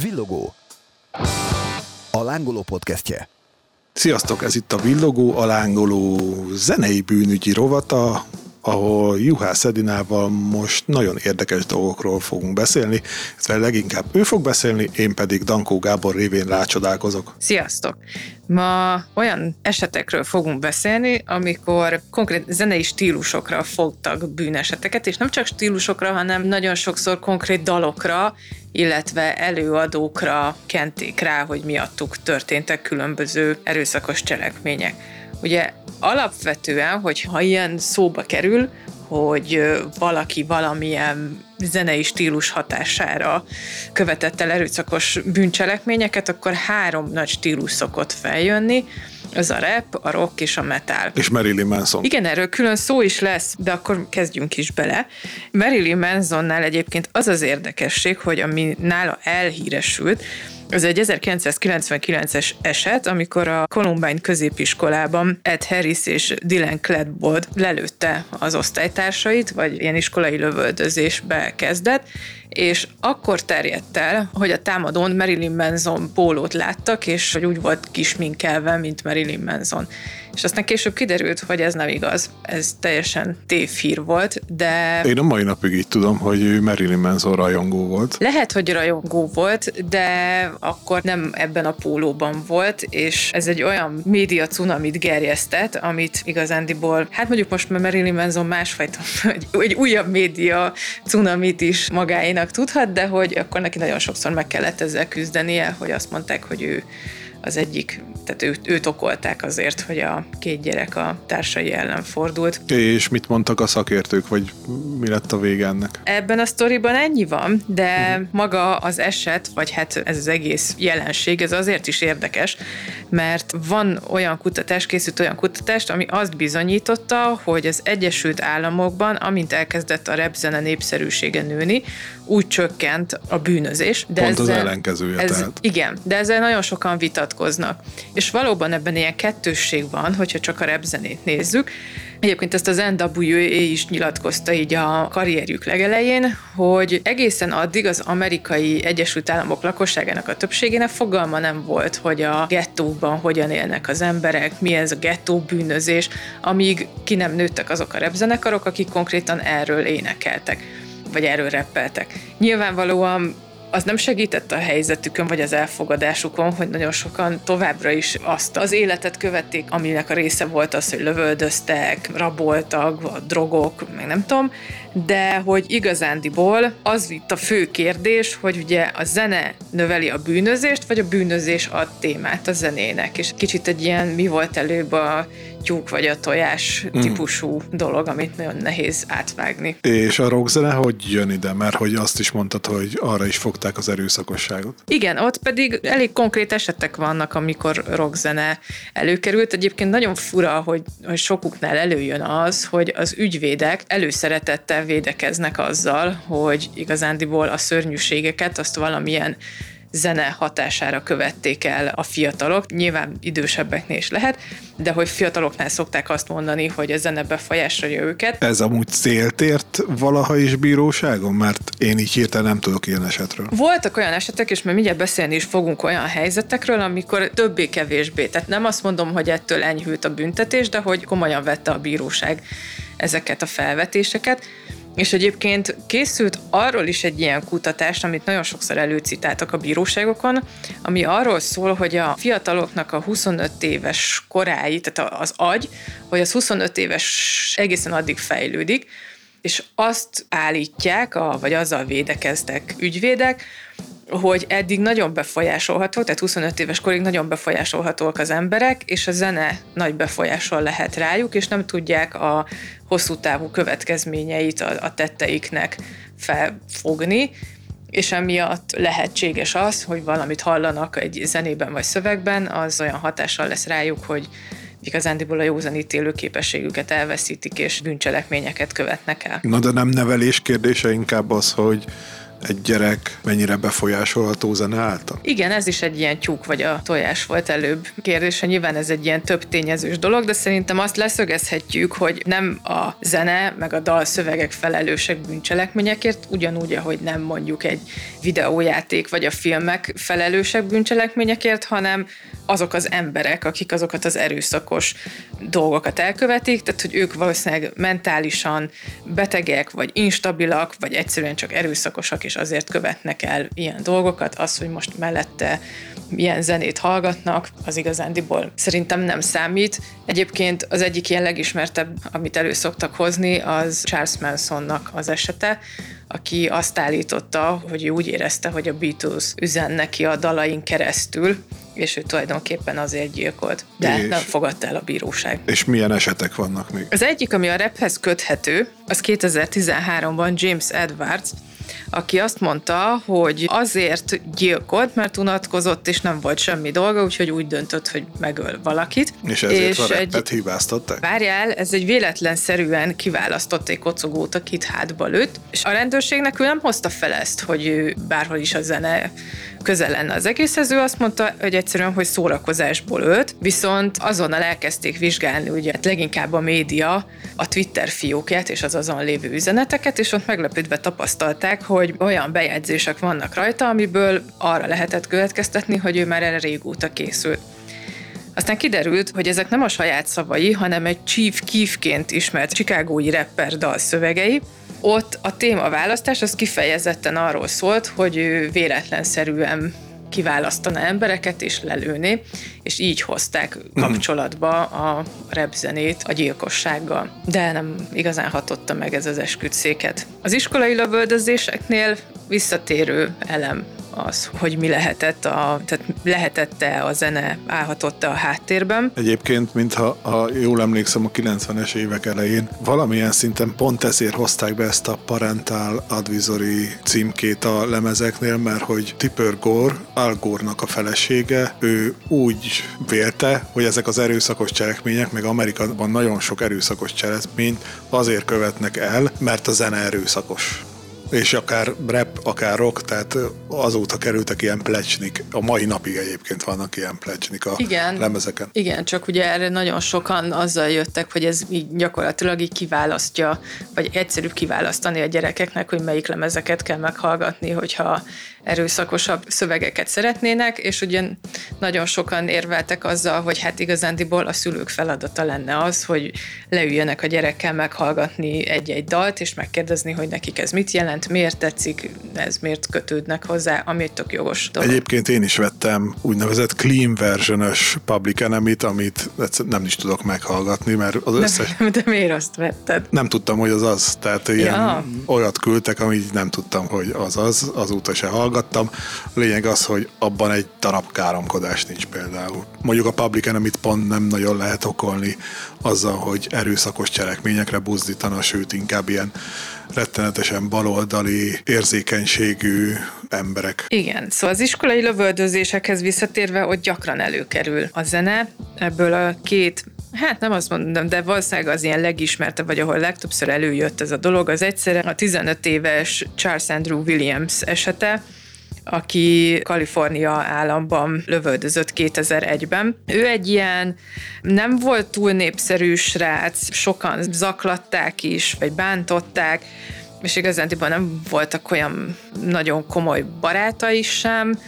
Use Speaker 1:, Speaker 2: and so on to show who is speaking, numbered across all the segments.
Speaker 1: Villogó. A lángoló podcastje.
Speaker 2: Sziasztok, ez itt a Villogó, a lángoló zenei bűnügyi rovata, ahol Juhász Edinával most nagyon érdekes dolgokról fogunk beszélni, illetve leginkább ő fog beszélni, én pedig Dankó Gábor révén rácsodálkozok.
Speaker 3: Sziasztok! Ma olyan esetekről fogunk beszélni, amikor konkrét zenei stílusokra fogtak bűneseteket, és nem csak stílusokra, hanem nagyon sokszor konkrét dalokra, illetve előadókra kenték rá, hogy miattuk történtek különböző erőszakos cselekmények. Ugye alapvetően, hogy ha ilyen szóba kerül, hogy valaki valamilyen zenei stílus hatására követett el erőszakos bűncselekményeket, akkor három nagy stílus szokott feljönni, az a rap, a rock és a metal.
Speaker 2: És Marilyn Manson.
Speaker 3: Igen, erről külön szó is lesz, de akkor kezdjünk is bele. Marilyn Mansonnál egyébként az az érdekesség, hogy ami nála elhíresült, ez egy 1999-es eset, amikor a Columbine középiskolában Ed Harris és Dylan Cladbold lelőtte az osztálytársait, vagy ilyen iskolai lövöldözésbe kezdett, és akkor terjedt el, hogy a támadón Marilyn Manson pólót láttak, és hogy úgy volt kisminkelve, mint Marilyn Manson. És aztán később kiderült, hogy ez nem igaz. Ez teljesen tévhír volt, de...
Speaker 2: Én a mai napig így tudom, hogy ő Marilyn Manson rajongó volt.
Speaker 3: Lehet, hogy rajongó volt, de akkor nem ebben a pólóban volt, és ez egy olyan média cunamit gerjesztett, amit igazándiból, hát mondjuk most már Marilyn Manson másfajta, egy, egy újabb média cunamit is magáénak tudhat, de hogy akkor neki nagyon sokszor meg kellett ezzel küzdenie, hogy azt mondták, hogy ő az egyik, tehát őt, őt okolták azért, hogy a két gyerek a társai ellen fordult.
Speaker 2: És mit mondtak a szakértők, vagy mi lett a vége ennek?
Speaker 3: Ebben a sztoriban ennyi van, de uh-huh. maga az eset, vagy hát ez az egész jelenség, ez azért is érdekes, mert van olyan kutatás, készült olyan kutatást, ami azt bizonyította, hogy az Egyesült Államokban, amint elkezdett a repzene népszerűsége nőni, úgy csökkent a bűnözés.
Speaker 2: De Pont ezzel, az ellenkezője ez, tehát.
Speaker 3: Igen, de ezzel nagyon sokan vitatkoznak. És valóban ebben ilyen kettősség van, hogyha csak a repzenét nézzük. Egyébként ezt az NWA is nyilatkozta így a karrierjük legelején, hogy egészen addig az amerikai Egyesült Államok lakosságának a többségének fogalma nem volt, hogy a gettóban hogyan élnek az emberek, mi ez a gettó bűnözés, amíg ki nem nőttek azok a repzenekarok, akik konkrétan erről énekeltek vagy erről reppeltek. Nyilvánvalóan az nem segített a helyzetükön, vagy az elfogadásukon, hogy nagyon sokan továbbra is azt az életet követték, aminek a része volt az, hogy lövöldöztek, raboltak, a drogok, meg nem tudom, de hogy igazándiból az itt a fő kérdés, hogy ugye a zene növeli a bűnözést, vagy a bűnözés ad témát a zenének, és kicsit egy ilyen mi volt előbb a tyúk vagy a tojás mm. típusú dolog, amit nagyon nehéz átvágni.
Speaker 2: És a rockzene hogy jön ide? Mert hogy azt is mondtad, hogy arra is fogták az erőszakosságot.
Speaker 3: Igen, ott pedig elég konkrét esetek vannak, amikor rockzene előkerült. Egyébként nagyon fura, hogy, hogy sokuknál előjön az, hogy az ügyvédek előszeretettel védekeznek azzal, hogy igazándiból a szörnyűségeket azt valamilyen zene hatására követték el a fiatalok. Nyilván idősebbeknél is lehet, de hogy fiataloknál szokták azt mondani, hogy a zene befolyásolja őket.
Speaker 2: Ez amúgy célt ért valaha is bíróságon? Mert én így hirtelen nem tudok ilyen esetről.
Speaker 3: Voltak olyan esetek, és mert mindjárt beszélni is fogunk olyan helyzetekről, amikor többé-kevésbé. Tehát nem azt mondom, hogy ettől enyhült a büntetés, de hogy komolyan vette a bíróság ezeket a felvetéseket. És egyébként készült arról is egy ilyen kutatás, amit nagyon sokszor előcitáltak a bíróságokon, ami arról szól, hogy a fiataloknak a 25 éves korái, tehát az agy, hogy az 25 éves egészen addig fejlődik, és azt állítják, a, vagy azzal védekeztek ügyvédek, hogy eddig nagyon befolyásolható, tehát 25 éves korig nagyon befolyásolhatóak az emberek, és a zene nagy befolyással lehet rájuk, és nem tudják a hosszú távú következményeit a, a tetteiknek felfogni, és emiatt lehetséges az, hogy valamit hallanak egy zenében vagy szövegben, az olyan hatással lesz rájuk, hogy igazándiból a józanítélő képességüket elveszítik, és bűncselekményeket követnek el.
Speaker 2: Na de nem nevelés kérdése inkább az, hogy egy gyerek mennyire befolyásolható zene által?
Speaker 3: Igen, ez is egy ilyen tyúk vagy a tojás volt előbb kérdése. Nyilván ez egy ilyen több tényezős dolog, de szerintem azt leszögezhetjük, hogy nem a zene meg a dal szövegek felelősek bűncselekményekért, ugyanúgy, ahogy nem mondjuk egy videójáték vagy a filmek felelősek bűncselekményekért, hanem azok az emberek, akik azokat az erőszakos dolgokat elkövetik, tehát hogy ők valószínűleg mentálisan betegek, vagy instabilak, vagy egyszerűen csak erőszakosak, és azért követnek el ilyen dolgokat. Az, hogy most mellette milyen zenét hallgatnak, az igazándiból szerintem nem számít. Egyébként az egyik ilyen legismertebb, amit elő szoktak hozni, az Charles Mansonnak az esete, aki azt állította, hogy úgy érezte, hogy a Beatles üzen neki a dalain keresztül, és ő tulajdonképpen azért gyilkolt. De és, nem fogadta el a bíróság.
Speaker 2: És milyen esetek vannak még?
Speaker 3: Az egyik, ami a raphez köthető, az 2013-ban James Edwards, aki azt mondta, hogy azért gyilkolt, mert unatkozott, és nem volt semmi dolga, úgyhogy úgy döntött, hogy megöl valakit.
Speaker 2: És ezért és a egy... hibáztatták?
Speaker 3: Várjál, ez egy véletlenszerűen kiválasztott egy kocogót, akit hátba lőtt, és a rendőrségnek ő nem hozta fel ezt, hogy ő bárhol is a zene közel lenne az egészhez, ő azt mondta, hogy egyszerűen, hogy szórakozásból ölt, viszont azonnal elkezdték vizsgálni, ugye hát leginkább a média, a Twitter fiókját és az azon lévő üzeneteket, és ott meglepődve tapasztalták, hogy olyan bejegyzések vannak rajta, amiből arra lehetett következtetni, hogy ő már erre régóta készült. Aztán kiderült, hogy ezek nem a saját szavai, hanem egy Chief Keefként ismert chicagói rapper dal szövegei, ott a témaválasztás az kifejezetten arról szólt, hogy ő véletlenszerűen kiválasztana embereket és lelőni, és így hozták kapcsolatba a repzenét a gyilkossággal. De nem igazán hatotta meg ez az esküdszéket. Az iskolai lövöldözéseknél visszatérő elem az, hogy mi lehetett, a, tehát lehetette a zene, állhatott a háttérben.
Speaker 2: Egyébként, mintha ha jól emlékszem a 90-es évek elején, valamilyen szinten pont ezért hozták be ezt a Parental Advisory címkét a lemezeknél, mert hogy Tipper Gore, Al Gore-nak a felesége, ő úgy vélte, hogy ezek az erőszakos cselekmények, meg Amerikában nagyon sok erőszakos cselekményt azért követnek el, mert a zene erőszakos és akár rap, akár rock, tehát azóta kerültek ilyen plecsnik. A mai napig egyébként vannak ilyen plecsnik a igen, lemezeken.
Speaker 3: Igen, csak ugye erre nagyon sokan azzal jöttek, hogy ez így gyakorlatilag így kiválasztja, vagy egyszerűbb kiválasztani a gyerekeknek, hogy melyik lemezeket kell meghallgatni, hogyha erőszakosabb szövegeket szeretnének, és ugye nagyon sokan érveltek azzal, hogy hát igazándiból a szülők feladata lenne az, hogy leüljenek a gyerekkel meghallgatni egy-egy dalt, és megkérdezni, hogy nekik ez mit jelent, miért tetszik, ez miért kötődnek hozzá, ami egy tök jogos dolog.
Speaker 2: Egyébként én is vettem úgynevezett clean version-ös Public Enemy-t, amit nem is tudok meghallgatni, mert az összes...
Speaker 3: De, de miért azt vetted?
Speaker 2: Nem tudtam, hogy az az, tehát ilyen ja. olyat küldtek, amit nem tudtam, hogy az az, azóta se hallgat hallgattam. Lényeg az, hogy abban egy darab káromkodás nincs például. Mondjuk a Public enemy pont nem nagyon lehet okolni azzal, hogy erőszakos cselekményekre buzdítana, sőt inkább ilyen rettenetesen baloldali, érzékenységű emberek.
Speaker 3: Igen, szóval az iskolai lövöldözésekhez visszatérve ott gyakran előkerül a zene. Ebből a két Hát nem azt mondom, de valószínűleg az ilyen legismertebb, vagy ahol legtöbbször előjött ez a dolog, az egyszerre a 15 éves Charles Andrew Williams esete, aki Kalifornia államban lövöldözött 2001-ben. Ő egy ilyen nem volt túl népszerű srác, sokan zaklatták is, vagy bántották, és igazándiban nem voltak olyan nagyon komoly barátai sem,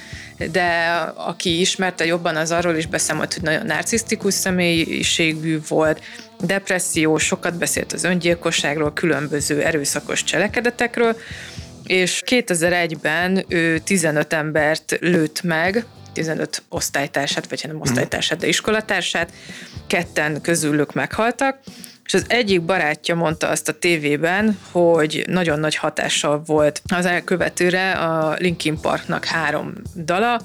Speaker 3: de aki ismerte jobban, az arról is beszámolt, hogy nagyon narcisztikus személyiségű volt, depresszió, sokat beszélt az öngyilkosságról, különböző erőszakos cselekedetekről, és 2001-ben ő 15 embert lőtt meg, 15 osztálytársát, vagy nem osztálytársát, de iskolatársát, ketten közülük meghaltak, és az egyik barátja mondta azt a tévében, hogy nagyon nagy hatással volt az elkövetőre a Linkin Parknak három dala,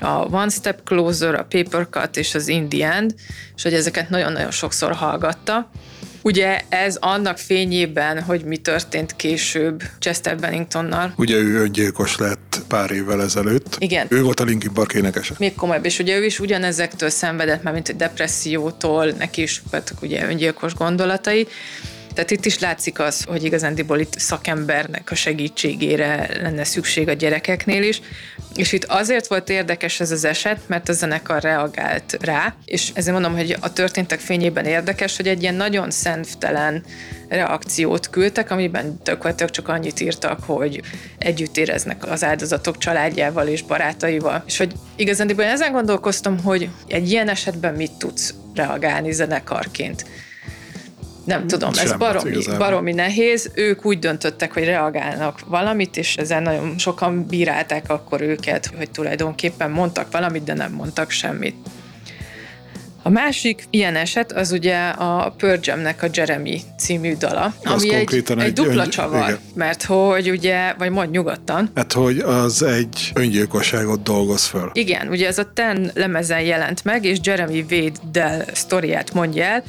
Speaker 3: a One Step Closer, a Paper Cut és az In the End, és hogy ezeket nagyon-nagyon sokszor hallgatta, Ugye ez annak fényében, hogy mi történt később Chester Benningtonnal.
Speaker 2: Ugye ő öngyilkos lett pár évvel ezelőtt.
Speaker 3: Igen.
Speaker 2: Ő volt a Linkin Park énekese.
Speaker 3: Még komolyabb, és ugye ő is ugyanezektől szenvedett, már mint egy depressziótól, neki is voltak ugye öngyilkos gondolatai, Tehát itt is látszik az, hogy igazándiból itt szakembernek a segítségére lenne szükség a gyerekeknél is, és itt azért volt érdekes ez az eset, mert a zenekar reagált rá, és ezért mondom, hogy a történtek fényében érdekes, hogy egy ilyen nagyon szentelen reakciót küldtek, amiben tökéletesen csak annyit írtak, hogy együtt éreznek az áldozatok családjával és barátaival. És hogy igazán ezen gondolkoztam, hogy egy ilyen esetben mit tudsz reagálni zenekarként nem tudom, ez baromi, baromi nehéz. Ők úgy döntöttek, hogy reagálnak valamit, és ezen nagyon sokan bírálták akkor őket, hogy tulajdonképpen mondtak valamit, de nem mondtak semmit. A másik ilyen eset az ugye a Pearl a Jeremy című dala, az ami egy, egy, egy dupla ön... csavar, igen. mert hogy ugye, vagy mondj nyugodtan.
Speaker 2: Hát, hogy az egy öngyilkosságot dolgoz föl.
Speaker 3: Igen, ugye ez a Ten lemezen jelent meg, és Jeremy Wade Dell sztoriát mondja el,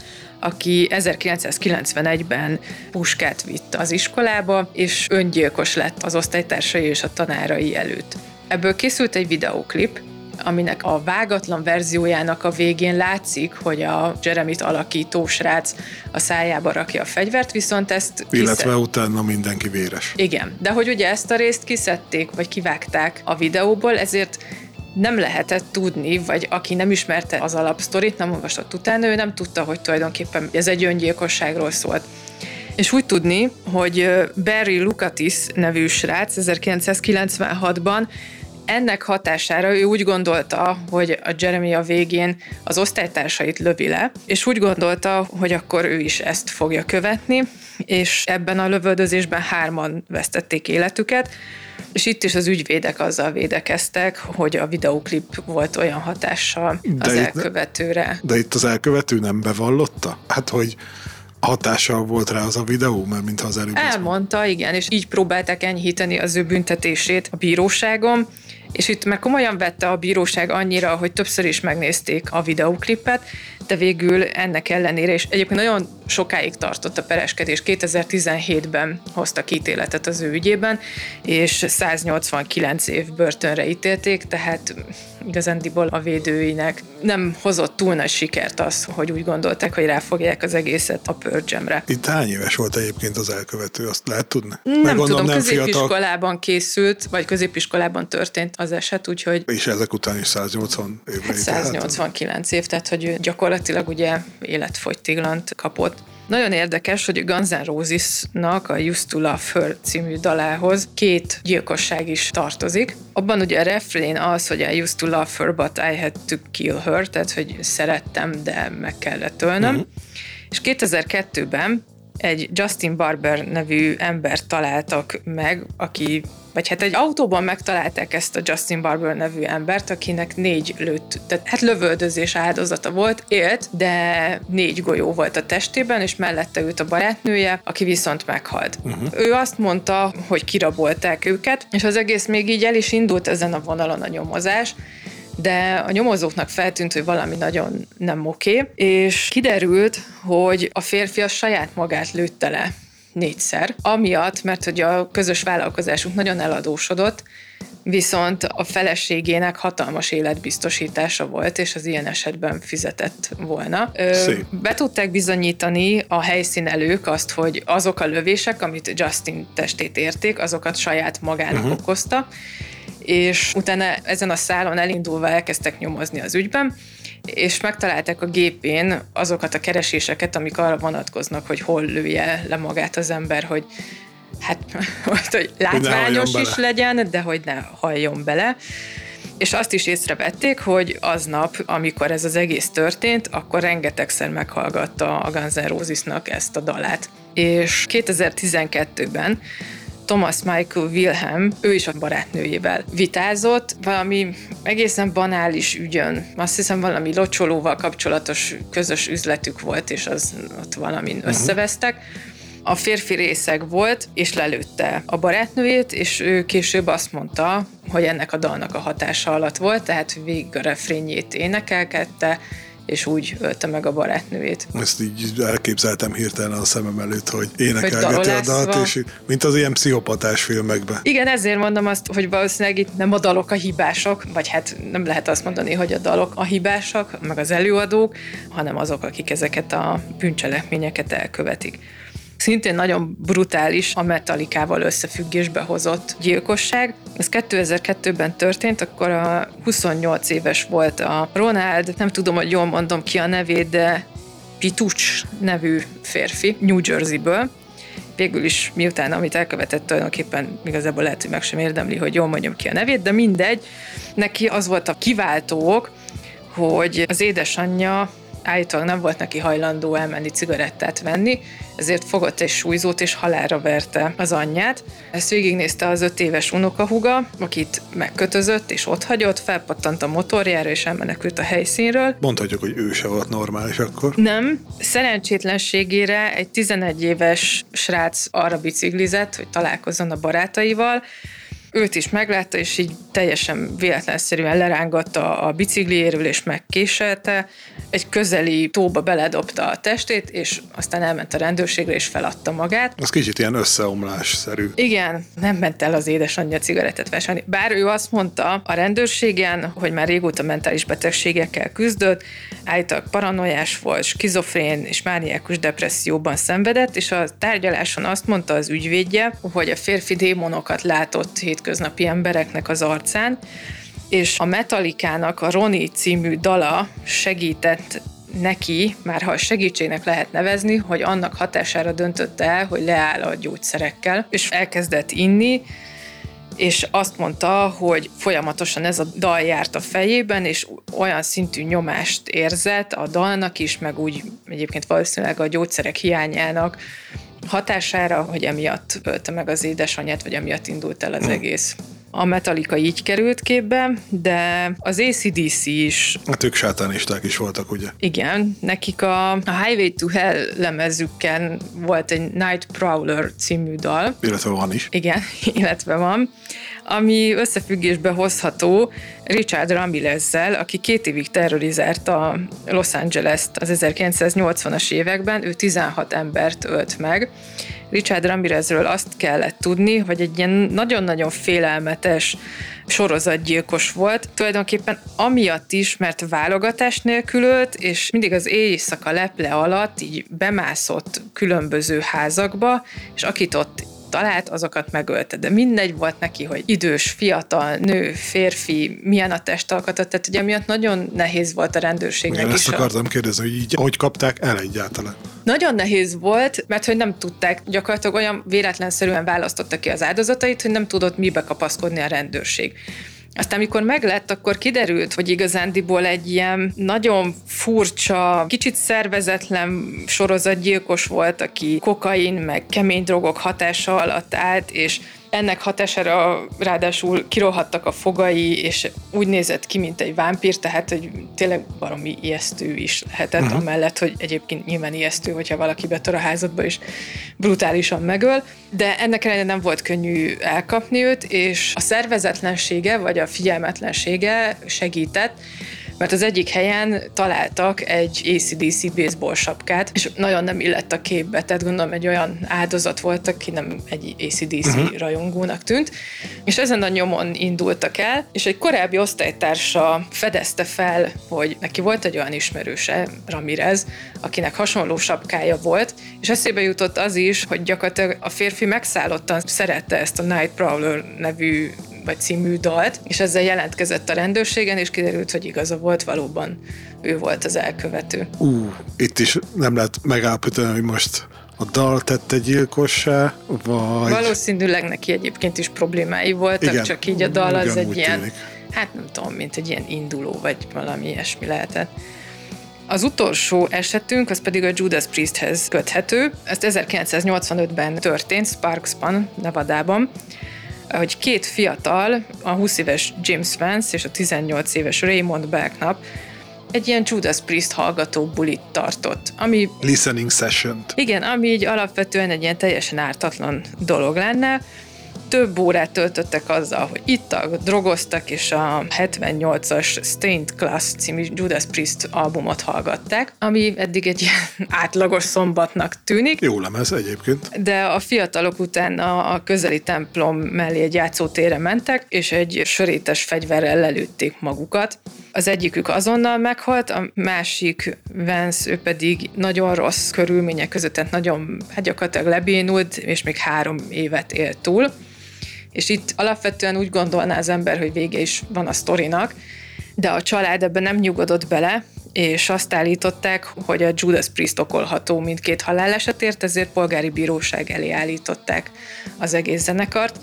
Speaker 3: aki 1991-ben puskát vitt az iskolába, és öngyilkos lett az osztálytársai és a tanárai előtt. Ebből készült egy videóklip, aminek a vágatlan verziójának a végén látszik, hogy a Jeremit alakító srác a szájába rakja a fegyvert, viszont ezt...
Speaker 2: Illetve kiszed... utána mindenki véres.
Speaker 3: Igen, de hogy ugye ezt a részt kiszedték, vagy kivágták a videóból, ezért nem lehetett tudni, vagy aki nem ismerte az alapsztorit, nem olvasott utána, ő nem tudta, hogy tulajdonképpen ez egy öngyilkosságról szólt. És úgy tudni, hogy Barry Lukatis nevű srác 1996-ban ennek hatására ő úgy gondolta, hogy a Jeremy a végén az osztálytársait lövi le, és úgy gondolta, hogy akkor ő is ezt fogja követni, és ebben a lövöldözésben hárman vesztették életüket, és itt is az ügyvédek azzal védekeztek, hogy a videóklip volt olyan hatással az de elkövetőre.
Speaker 2: Itt, de itt az elkövető nem bevallotta? Hát, hogy hatással volt rá az a videó, mert mintha az előbb...
Speaker 3: Elmondta, igen, és így próbálták enyhíteni az ő büntetését a bíróságon, és itt meg komolyan vette a bíróság annyira, hogy többször is megnézték a videóklipet, de végül ennek ellenére, és egyébként nagyon sokáig tartott a pereskedés, 2017-ben hoztak ítéletet az ő ügyében, és 189 év börtönre ítélték, tehát igazándiból a védőinek nem hozott túl nagy sikert az, hogy úgy gondolták, hogy ráfogják az egészet a pörgyemre.
Speaker 2: Itt hány éves volt egyébként az elkövető, azt lehet tudni?
Speaker 3: Nem Meg tudom, nem középiskolában fiatal... készült, vagy középiskolában történt az eset, úgyhogy...
Speaker 2: És ezek után is 180 évre
Speaker 3: 189 év, tehát hogy gyakorlatilag ugye életfogytiglant kapott. Nagyon érdekes, hogy Guns N' Roses-nak a Used to Love Her című dalához két gyilkosság is tartozik. Abban ugye a refrén az, hogy I used to love her, but I had to kill her, tehát hogy szerettem, de meg kellett ölnöm. Uh-huh. És 2002-ben egy Justin Barber nevű embert találtak meg, aki vagy hát egy autóban megtalálták ezt a Justin Barber nevű embert, akinek négy lőtt, tehát hát lövöldözés áldozata volt, élt, de négy golyó volt a testében, és mellette ült a barátnője, aki viszont meghalt. Uh-huh. Ő azt mondta, hogy kirabolták őket, és az egész még így el is indult ezen a vonalon a nyomozás, de a nyomozóknak feltűnt, hogy valami nagyon nem oké, és kiderült, hogy a férfi a saját magát lőtte le négyszer, amiatt, mert hogy a közös vállalkozásunk nagyon eladósodott, viszont a feleségének hatalmas életbiztosítása volt, és az ilyen esetben fizetett volna. Szép. Be tudták bizonyítani a helyszínelők azt, hogy azok a lövések, amit Justin testét érték, azokat saját magának uh-huh. okozta, és utána ezen a szálon elindulva elkezdtek nyomozni az ügyben, és megtalálták a gépén azokat a kereséseket, amik arra vonatkoznak, hogy hol lője le magát az ember, hogy hát, hogy látványos hogy is legyen, de hogy ne halljon bele. És azt is észrevették, hogy aznap, amikor ez az egész történt, akkor rengetegszer meghallgatta a Guns N' Rosesnak ezt a dalát. És 2012-ben Thomas Michael Wilhelm, ő is a barátnőjével vitázott, valami egészen banális ügyön. Azt hiszem valami locsolóval kapcsolatos közös üzletük volt, és az ott valamin uh-huh. összevesztek a férfi részeg volt, és lelőtte a barátnőjét, és ő később azt mondta, hogy ennek a dalnak a hatása alatt volt, tehát végig a refrényét énekelkedte, és úgy ölte meg a barátnőjét.
Speaker 2: Ezt így elképzeltem hirtelen a szemem előtt, hogy énekelgeti a dalt, és mint az ilyen pszichopatás filmekben.
Speaker 3: Igen, ezért mondom azt, hogy valószínűleg itt nem a dalok a hibások, vagy hát nem lehet azt mondani, hogy a dalok a hibások, meg az előadók, hanem azok, akik ezeket a bűncselekményeket elkövetik. Szintén nagyon brutális, a metalikával összefüggésbe hozott gyilkosság. Ez 2002-ben történt, akkor a 28 éves volt a Ronald, nem tudom, hogy jól mondom ki a nevét, de Pituch nevű férfi New Jersey-ből, végül is miután amit elkövetett tulajdonképpen igazából lehet, hogy meg sem érdemli, hogy jól mondjam ki a nevét, de mindegy, neki az volt a kiváltók, hogy az édesanyja állítólag nem volt neki hajlandó elmenni cigarettát venni, ezért fogott egy súlyzót és halára verte az anyját. Ezt végignézte az öt éves unokahuga, akit megkötözött és ott hagyott, felpattant a motorjára és elmenekült a helyszínről.
Speaker 2: Mondhatjuk, hogy ő se volt normális akkor.
Speaker 3: Nem. Szerencsétlenségére egy 11 éves srác arra biciklizett, hogy találkozzon a barátaival, őt is meglátta, és így teljesen véletlenszerűen lerángatta a bicikliéről, és megkéselte. Egy közeli tóba beledobta a testét, és aztán elment a rendőrségre, és feladta magát.
Speaker 2: Az kicsit ilyen összeomlásszerű.
Speaker 3: Igen, nem ment el az édesanyja cigarettet vásárolni. Bár ő azt mondta a rendőrségen, hogy már régóta mentális betegségekkel küzdött, állítólag paranoiás volt, skizofrén és mániákus depresszióban szenvedett, és a tárgyaláson azt mondta az ügyvédje, hogy a férfi démonokat látott hétköznapi embereknek az arcán, és a Metallikának a Roni című dala segített neki, már ha segítségnek lehet nevezni, hogy annak hatására döntötte el, hogy leáll a gyógyszerekkel, és elkezdett inni, és azt mondta, hogy folyamatosan ez a dal járt a fejében, és olyan szintű nyomást érzett a dalnak is, meg úgy egyébként valószínűleg a gyógyszerek hiányának hatására, hogy emiatt ölte meg az édesanyját, vagy emiatt indult el az hmm. egész a Metallica így került képbe, de az ACDC is...
Speaker 2: Hát ők sátánisták is voltak, ugye?
Speaker 3: Igen, nekik a, a Highway to Hell lemezükkel volt egy Night Prowler című dal.
Speaker 2: Illetve van is.
Speaker 3: Igen, illetve van ami összefüggésbe hozható Richard Ramirezzel, aki két évig terrorizált a Los Angeles-t az 1980-as években, ő 16 embert ölt meg. Richard Ramirezről azt kellett tudni, hogy egy ilyen nagyon-nagyon félelmetes sorozatgyilkos volt. Tulajdonképpen amiatt is, mert válogatás nélkül ölt, és mindig az éjszaka leple alatt így bemászott különböző házakba, és akit ott talált, azokat megölte. De mindegy volt neki, hogy idős, fiatal, nő, férfi, milyen a testalkata, tehát ugye miatt nagyon nehéz volt a rendőrségnek
Speaker 2: Igen,
Speaker 3: is.
Speaker 2: ezt akartam a... kérdezni, hogy így, hogy kapták el egyáltalán.
Speaker 3: Nagyon nehéz volt, mert hogy nem tudták, gyakorlatilag olyan véletlenszerűen választotta ki az áldozatait, hogy nem tudott mibe kapaszkodni a rendőrség. Aztán, amikor meglett, akkor kiderült, hogy igazándiból egy ilyen nagyon furcsa, kicsit szervezetlen sorozatgyilkos volt, aki kokain meg kemény drogok hatása alatt állt, és ennek hatására ráadásul kirohadtak a fogai, és úgy nézett ki, mint egy vámpír, tehát hogy tényleg baromi ijesztő is lehetett, uh-huh. amellett, hogy egyébként nyilván ijesztő, hogyha valaki betör a házadba, és brutálisan megöl, de ennek ellenére nem volt könnyű elkapni őt, és a szervezetlensége, vagy a figyelmetlensége segített, mert az egyik helyen találtak egy ACDC baseball sapkát, és nagyon nem illett a képbe, tehát gondolom egy olyan áldozat volt, aki nem egy ACDC uh-huh. Mhm. rajongónak tűnt, és ezen a nyomon indultak el, és egy korábbi osztálytársa fedezte fel, hogy neki volt egy olyan ismerőse, Ramirez, akinek hasonló sapkája volt, és eszébe jutott az is, hogy gyakorlatilag a férfi megszállottan szerette ezt a Night Prowler nevű vagy című dalt, és ezzel jelentkezett a rendőrségen, és kiderült, hogy igaza volt, valóban ő volt az elkövető.
Speaker 2: Ú, itt is nem lehet megállapítani, hogy most a dal tette gyilkossá, vagy...
Speaker 3: Valószínűleg neki egyébként is problémái voltak, Igen, csak így a dal az egy ilyen, tűnik. hát nem tudom, mint egy ilyen induló, vagy valami ilyesmi lehetett. Az utolsó esetünk, az pedig a Judas Priesthez köthető. Ezt 1985-ben történt Sparksban, Nevadában hogy két fiatal, a 20 éves James Vance és a 18 éves Raymond Belknap egy ilyen Judas Priest hallgató bulit tartott, ami...
Speaker 2: Listening session
Speaker 3: Igen, ami így alapvetően egy ilyen teljesen ártatlan dolog lenne, több órát töltöttek azzal, hogy ittak, drogoztak, és a 78-as Stained Class című Judas Priest albumot hallgatták, ami eddig egy ilyen átlagos szombatnak tűnik.
Speaker 2: Jó lemez egyébként.
Speaker 3: De a fiatalok után a közeli templom mellé egy játszótérre mentek, és egy sörétes fegyverrel lelőtték magukat. Az egyikük azonnal meghalt, a másik Vance, ő pedig nagyon rossz körülmények között, tehát nagyon, hát gyakorlatilag lebénult, és még három évet élt túl. És itt alapvetően úgy gondolná az ember, hogy vége is van a sztorinak, de a család ebben nem nyugodott bele, és azt állították, hogy a Judas Priest okolható mindkét halálesetért, ezért polgári bíróság elé állították az egész zenekart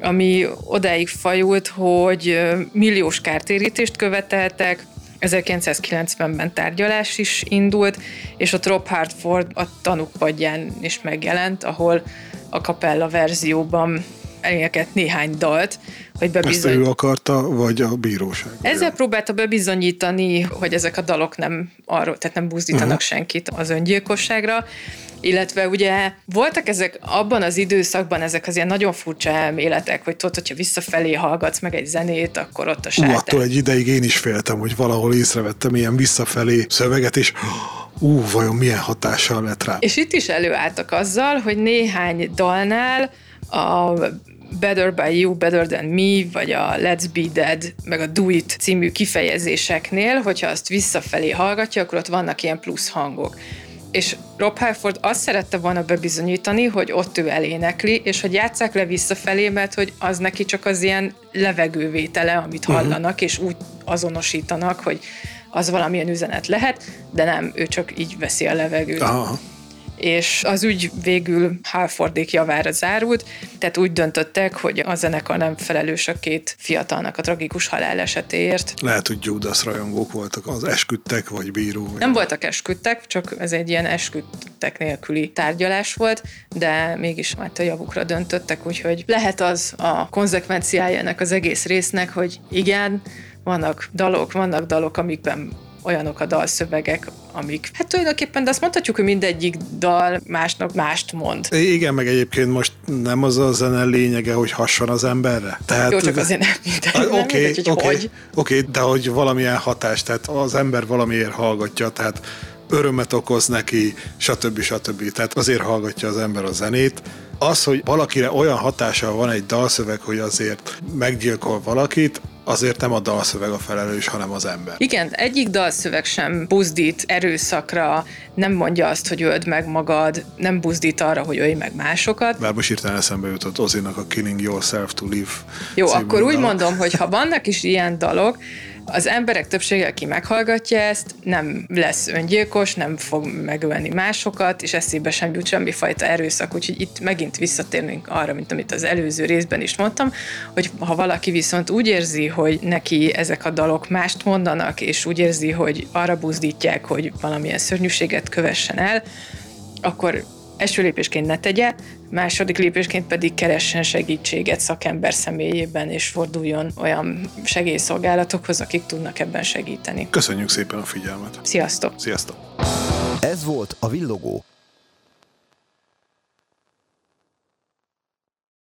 Speaker 3: ami odáig fajult, hogy milliós kártérítést követeltek, 1990-ben tárgyalás is indult, és a Trop Hartford a tanúkpadján is megjelent, ahol a kapella verzióban elénekelt néhány dalt,
Speaker 2: hogy bebizony... Ezt ő akarta, vagy a bíróság?
Speaker 3: Ezzel próbálta bebizonyítani, hogy ezek a dalok nem arról, tehát nem buzdítanak uh-huh. senkit az öngyilkosságra, illetve ugye voltak ezek abban az időszakban ezek az ilyen nagyon furcsa elméletek, hogy tudod, hogyha visszafelé hallgatsz meg egy zenét, akkor ott a sátán.
Speaker 2: Ú, attól egy ideig én is féltem, hogy valahol észrevettem ilyen visszafelé szöveget, és ú, vajon milyen hatással lett rá.
Speaker 3: És itt is előálltak azzal, hogy néhány dalnál a Better by You, Better Than Me, vagy a Let's Be Dead, meg a Do It című kifejezéseknél, hogyha azt visszafelé hallgatja, akkor ott vannak ilyen plusz hangok és Rob Halford azt szerette volna bebizonyítani, hogy ott ő elénekli, és hogy játsszák le visszafelé, mert hogy az neki csak az ilyen levegővétele, amit mhm. hallanak, uh-huh. és úgy azonosítanak, hogy az valamilyen üzenet lehet, de nem, ő csak így veszi a levegőt. Aha és az úgy végül Halfordék javára zárult, tehát úgy döntöttek, hogy a zenekar nem felelős a két fiatalnak a tragikus halálesetéért.
Speaker 2: Lehet, hogy Judas rajongók voltak, az esküdtek, vagy bíró.
Speaker 3: Nem voltak esküdtek, csak ez egy ilyen esküdtek nélküli tárgyalás volt, de mégis hát a javukra döntöttek, úgyhogy lehet az a konzekvenciája ennek az egész résznek, hogy igen, vannak dalok, vannak dalok, amikben olyanok a dalszövegek, amik, hát tulajdonképpen, de azt mondhatjuk, hogy mindegyik dal másnak mást mond.
Speaker 2: Igen, meg egyébként most nem az a zene lényege, hogy hasson az emberre.
Speaker 3: Tehát, Jó, csak azért nem mindegy, okay, mindegy hogy okay, hogy.
Speaker 2: Oké, okay, de hogy valamilyen hatás, tehát az ember valamiért hallgatja, tehát örömet okoz neki, stb. stb. Tehát azért hallgatja az ember a zenét. Az, hogy valakire olyan hatással van egy dalszöveg, hogy azért meggyilkol valakit, azért nem a dalszöveg a felelős, hanem az ember.
Speaker 3: Igen, egyik dalszöveg sem buzdít erőszakra, nem mondja azt, hogy öld meg magad, nem buzdít arra, hogy ölj meg másokat.
Speaker 2: Bár most írtán eszembe jutott Ozinak a Killing Yourself to Live
Speaker 3: Jó, akkor úgy mondom, hogy ha vannak is ilyen dalok, az emberek többsége, aki meghallgatja ezt, nem lesz öngyilkos, nem fog megölni másokat, és eszébe sem jut semmifajta erőszak, úgyhogy itt megint visszatérnénk arra, mint amit az előző részben is mondtam, hogy ha valaki viszont úgy érzi, hogy neki ezek a dalok mást mondanak, és úgy érzi, hogy arra buzdítják, hogy valamilyen szörnyűséget kövessen el, akkor első lépésként ne tegye, második lépésként pedig keressen segítséget szakember személyében, és forduljon olyan segélyszolgálatokhoz, akik tudnak ebben segíteni.
Speaker 2: Köszönjük szépen a figyelmet!
Speaker 3: Sziasztok!
Speaker 2: Sziasztok!
Speaker 1: Ez volt a Villogó